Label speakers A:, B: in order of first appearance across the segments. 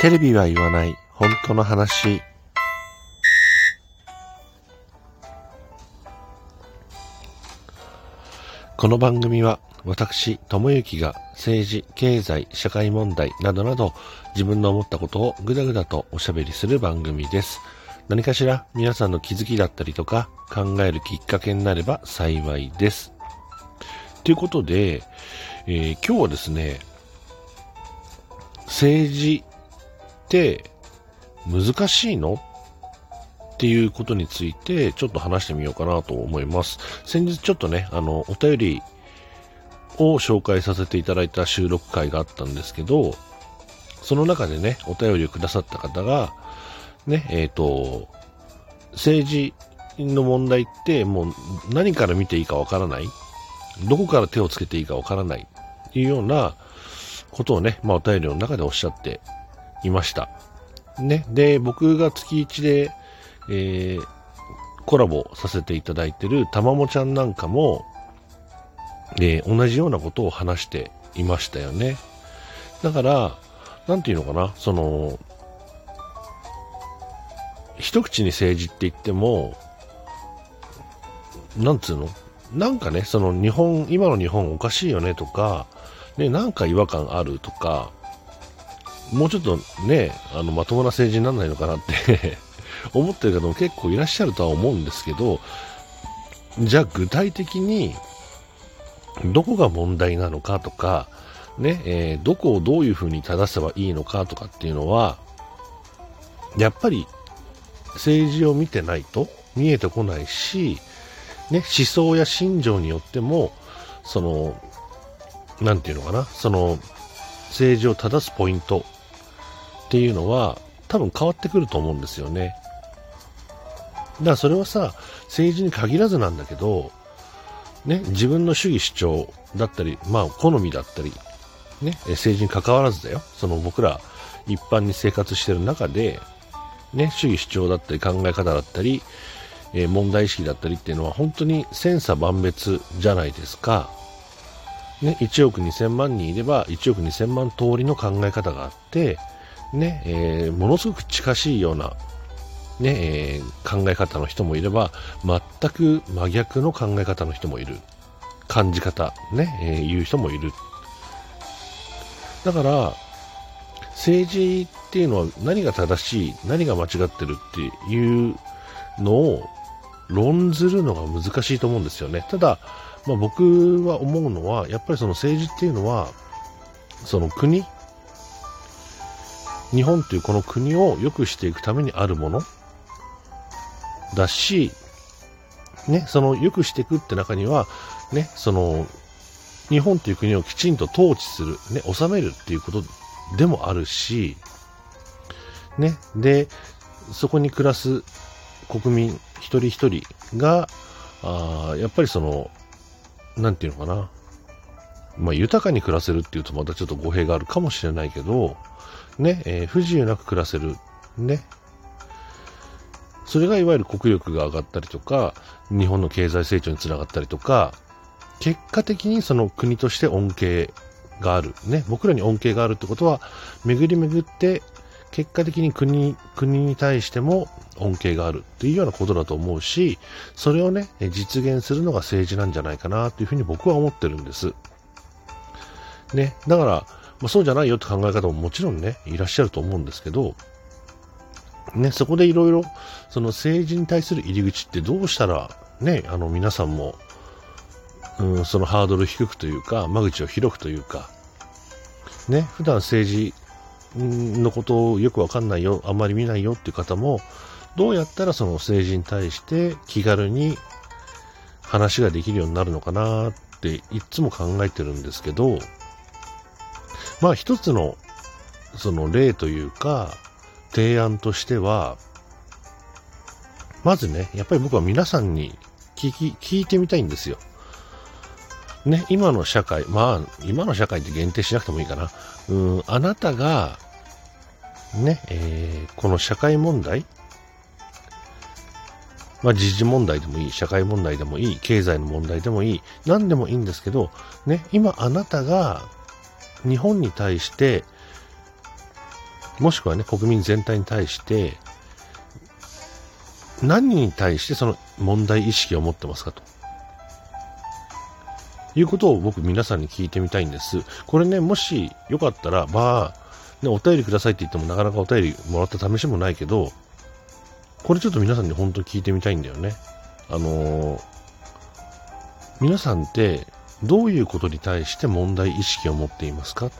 A: テレビは言わない本当の話。この番組は私、ともゆきが政治、経済、社会問題などなど自分の思ったことをぐだぐだとおしゃべりする番組です。何かしら皆さんの気づきだったりとか考えるきっかけになれば幸いです。ということで、えー、今日はですね、政治って難しいの？っていうことについてちょっと話してみようかなと思います。先日ちょっとね、あの、お便りを紹介させていただいた収録会があったんですけど、その中でね、お便りをくださった方が、ね、えっ、ー、と、政治の問題ってもう何から見ていいかわからない。どこから手をつけていいかわからない。というようなことをね、まあお便りの中でおっしゃっていました。ね。で、僕が月1で、えー、コラボさせていただいてるたまもちゃんなんかも、えー、同じようなことを話していましたよね。だから、なんていうのかな、その、一口に政治って言っても、なんつうの？なんかね、その日本、今の日本おかしいよねとか、ね、なんか違和感あるとか、もうちょっとね、あの、まともな政治にならないのかなって 思ってる方も結構いらっしゃるとは思うんですけど、じゃあ具体的に、どこが問題なのかとか、ね、えー、どこをどういう風に正せばいいのかとかっていうのは、やっぱり政治を見てないと見えてこないし、ね、思想や信条によっても、その、なんていうのかな、その、政治を正すポイントっていうのは多分変わってくると思うんですよね。だからそれはさ、政治に限らずなんだけど、ね、自分の主義主張だったり、まあ好みだったり、ね、政治に関わらずだよ。その僕ら一般に生活してる中で、ね、主義主張だったり考え方だったり、えー、問題意識だったりっていうのは本当に千差万別じゃないですか。ね、1億2000万人いれば1億2000万通りの考え方があって、ね、えー、ものすごく近しいような、ね、えー、考え方の人もいれば、全く真逆の考え方の人もいる。感じ方、ね、えー、いう人もいる。だから、政治っていうのは何が正しい、何が間違ってるっていうのを論ずるのが難しいと思うんですよね。ただ、まあ、僕は思うのは、やっぱりその政治っていうのは、その国、日本というこの国を良くしていくためにあるものだし、ね、その良くしていくって中には、ね、その、日本という国をきちんと統治する、ね、治めるっていうことでもあるし、ね、で、そこに暮らす国民一人一人が、あやっぱりその、なんていうのかな。まあ、豊かに暮らせるっていうとまたちょっと語弊があるかもしれないけど、ね、えー、不自由なく暮らせる。ね。それがいわゆる国力が上がったりとか、日本の経済成長につながったりとか、結果的にその国として恩恵がある。ね。僕らに恩恵があるってことは、巡り巡って結果的に国、国に対しても恩恵があるっていうようなことだと思うし、それをね、実現するのが政治なんじゃないかなというふうに僕は思ってるんです。ね、だから、まあ、そうじゃないよって考え方ももちろんね、いらっしゃると思うんですけど、ね、そこでいろいろ、その政治に対する入り口ってどうしたら、ね、あの皆さんも、うん、そのハードル低くというか、間口を広くというか、ね、普段政治のことをよくわかんないよ、あんまり見ないよっていう方も、どうやったらその政治に対して気軽に話ができるようになるのかなっていつも考えてるんですけど、まあ一つのその例というか提案としては、まずね、やっぱり僕は皆さんに聞き、聞いてみたいんですよ。ね、今の社会、まあ、今の社会って限定しなくてもいいかな。うん、あなたが、ね、えー、この社会問題、まあ、時事問題でもいい、社会問題でもいい、経済の問題でもいい、何でもいいんですけど、ね、今あなたが日本に対してもしくはね、国民全体に対して、何に対してその問題意識を持ってますかと。いうことを僕皆さんに聞いてみたいんです。これね、もしよかったら、まあ、ね、お便りくださいって言ってもなかなかお便りもらった試しもないけど、これちょっと皆さんに本当に聞いてみたいんだよね。あのー、皆さんってどういうことに対して問題意識を持っていますか？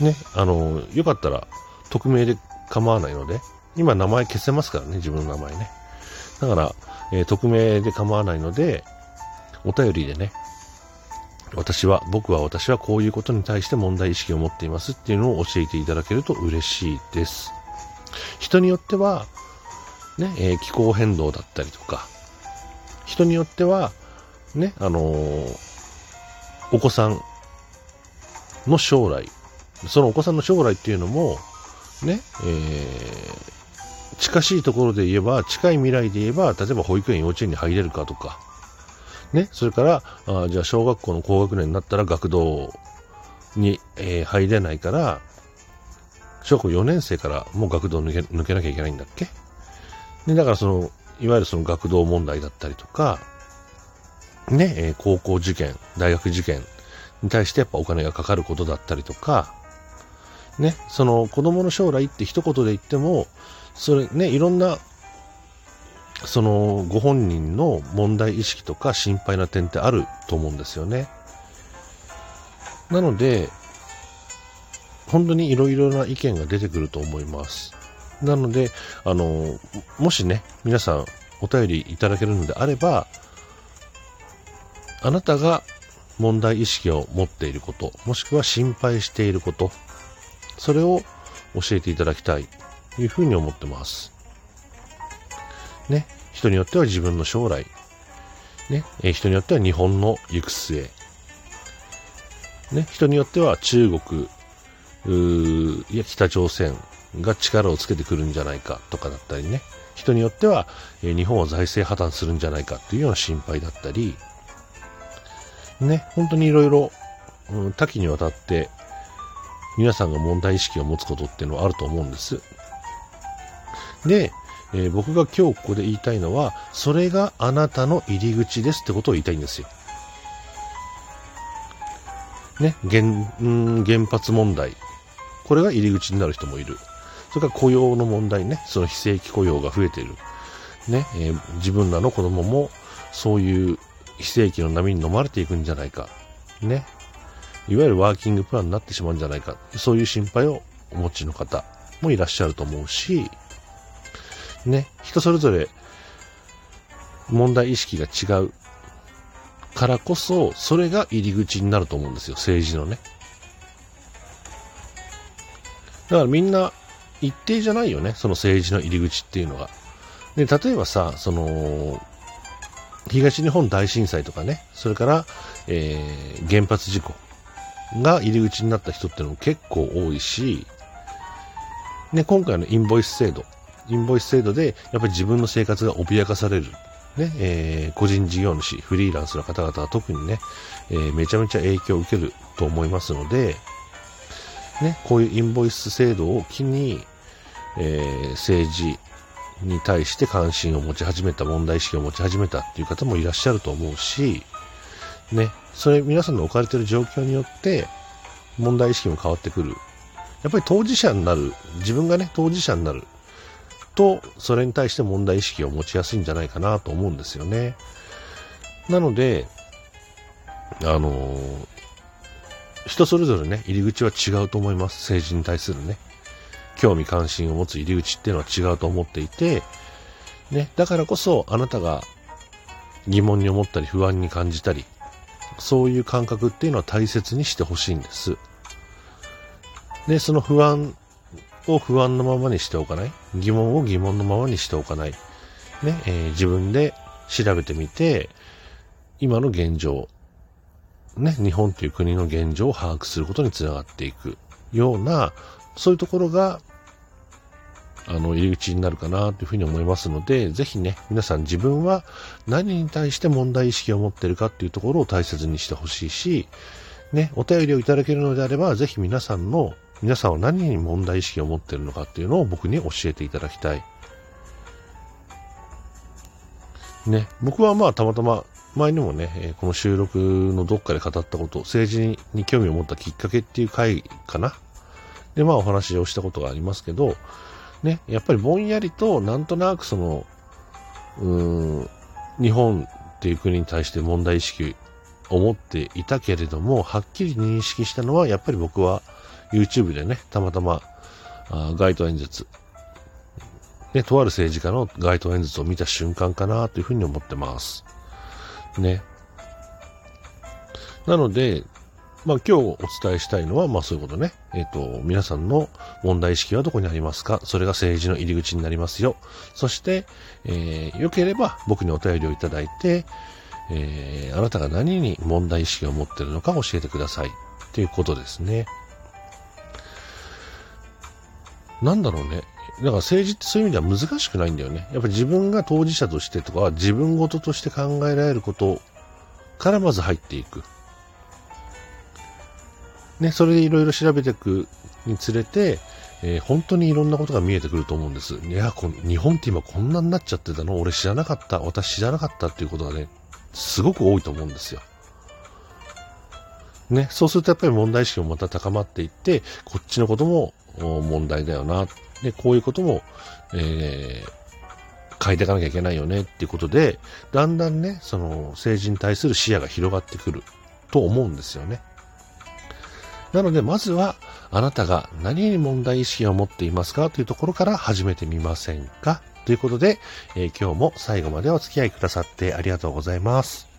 A: ね、あの、よかったら匿名で構わないので、今名前消せますからね、自分の名前ね。だから、えー、匿名で構わないので、お便りでね、私は、僕は私はこういうことに対して問題意識を持っていますっていうのを教えていただけると嬉しいです。人によっては、ね、えー、気候変動だったりとか、人によっては、ね、あの、お子さんの将来、そのお子さんの将来っていうのも、ね、えー、近しいところで言えば、近い未来で言えば、例えば保育園、幼稚園に入れるかとか、ね、それから、あじゃあ小学校の高学年になったら学童に、えー、入れないから、小学校4年生からもう学童抜け抜けなきゃいけないんだっけ？で、だからその、いわゆるその学童問題だったりとか、ね、え、高校受験、大学受験に対してやっぱお金がかかることだったりとか、ね、その子供の将来って一言で言っても、それね、いろんなそのご本人の問題意識とか心配な点ってあると思うんですよね。なので、本当にいろいろな意見が出てくると思います。なので、あの、もしね、皆さんお便りいただけるのであれば、あなたが問題意識を持っていること、もしくは心配していること、それを教えていただきたいというふうに思ってます。ね、人によっては自分の将来、ね、人によっては日本の行く末、ね、人によっては中国、いや北朝鮮が力をつけてくるんじゃないかとかだったりね、人によっては、え日本は財政破綻するんじゃないかっていうような心配だったり、ね、本当にいろいろ多岐にわたって皆さんが問題意識を持つことっていうのはあると思うんです。で、えー、僕が今日ここで言いたいのは、それがあなたの入り口ですってことを言いたいんですよ。ね、原、原発問題。これが入り口になる人もいる。それから雇用の問題ね、その非正規雇用が増えている。ね、えー、自分らの子供もそういう非正規の波に飲まれていくんじゃないか。ね。いわゆるワーキングプランになってしまうんじゃないか。そういう心配をお持ちの方もいらっしゃると思うし、ね、人それぞれ問題意識が違うからこそ、それが入り口になると思うんですよ、政治のね。だからみんな一定じゃないよね、その政治の入り口っていうのが。で、例えばさ、その、東日本大震災とかね、それから、えー、原発事故が入り口になった人っていうのも結構多いし、ね、今回のインボイス制度、インボイス制度で、やっぱり自分の生活が脅かされる。ね、えー、個人事業主、フリーランスの方々は特にね、えー、めちゃめちゃ影響を受けると思いますので、ね、こういうインボイス制度を機に、えー、政治に対して関心を持ち始めた、問題意識を持ち始めたっていう方もいらっしゃると思うし、ね、それ皆さんの置かれてる状況によって問題意識も変わってくる。やっぱり当事者になる、自分がね、当事者になる。と、それに対して問題意識を持ちやすいんじゃないかなと思うんですよね。なので、あのー、人それぞれね、入り口は違うと思います。政治に対するね。興味関心を持つ入り口っていうのは違うと思っていて、ね、だからこそあなたが疑問に思ったり不安に感じたり、そういう感覚っていうのは大切にしてほしいんです。で、その不安を不安のままにしておかない。疑問を疑問のままにしておかない。ね、えー、自分で調べてみて、今の現状、ね、日本という国の現状を把握することにつながっていくような、そういうところが、あの、入り口になるかなというふうに思いますので、ぜひね、皆さん自分は何に対して問題意識を持っているかっていうところを大切にしてほしいし、ね、お便りをいただけるのであれば、ぜひ皆さんの、皆さんは何に問題意識を持っているのかっていうのを僕に教えていただきたい。ね、僕はまあたまたま前にもね、この収録のどっかで語ったこと、政治に興味を持ったきっかけっていう回かな。で、まあお話をしたことがありますけど、ね、やっぱりぼんやりとなんとなくその、うん、日本っていう国に対して問題意識を持っていたけれども、はっきり認識したのは、やっぱり僕は YouTube でね、たまたまあ街頭演説、ね、とある政治家の街頭演説を見た瞬間かなというふうに思ってます。ね。なので、まあ今日お伝えしたいのは、まあそういうことね。えっ、ー、と、皆さんの問題意識はどこにありますか？それが政治の入り口になりますよ。そして、えー、良ければ僕にお便りをいただいて、えー、あなたが何に問題意識を持ってるのか教えてください。っていうことですね。なんだろうね。だから政治ってそういう意味では難しくないんだよね。やっぱり自分が当事者としてとか、自分事として考えられることからまず入っていく。ね、それでいろいろ調べていくにつれて、えー、本当にいろんなことが見えてくると思うんです。いや、こ日本って今こんなになっちゃってたの？俺知らなかった。私知らなかったっていうことがね、すごく多いと思うんですよ。ね、そうするとやっぱり問題意識もまた高まっていって、こっちのことも問題だよな。で、こういうことも、えー、変えていかなきゃいけないよねっていうことで、だんだんね、その政治に対する視野が広がってくると思うんですよね。なので、まずは、あなたが何に問題意識を持っていますかというところから始めてみませんかということで、えー、今日も最後までお付き合いくださってありがとうございます。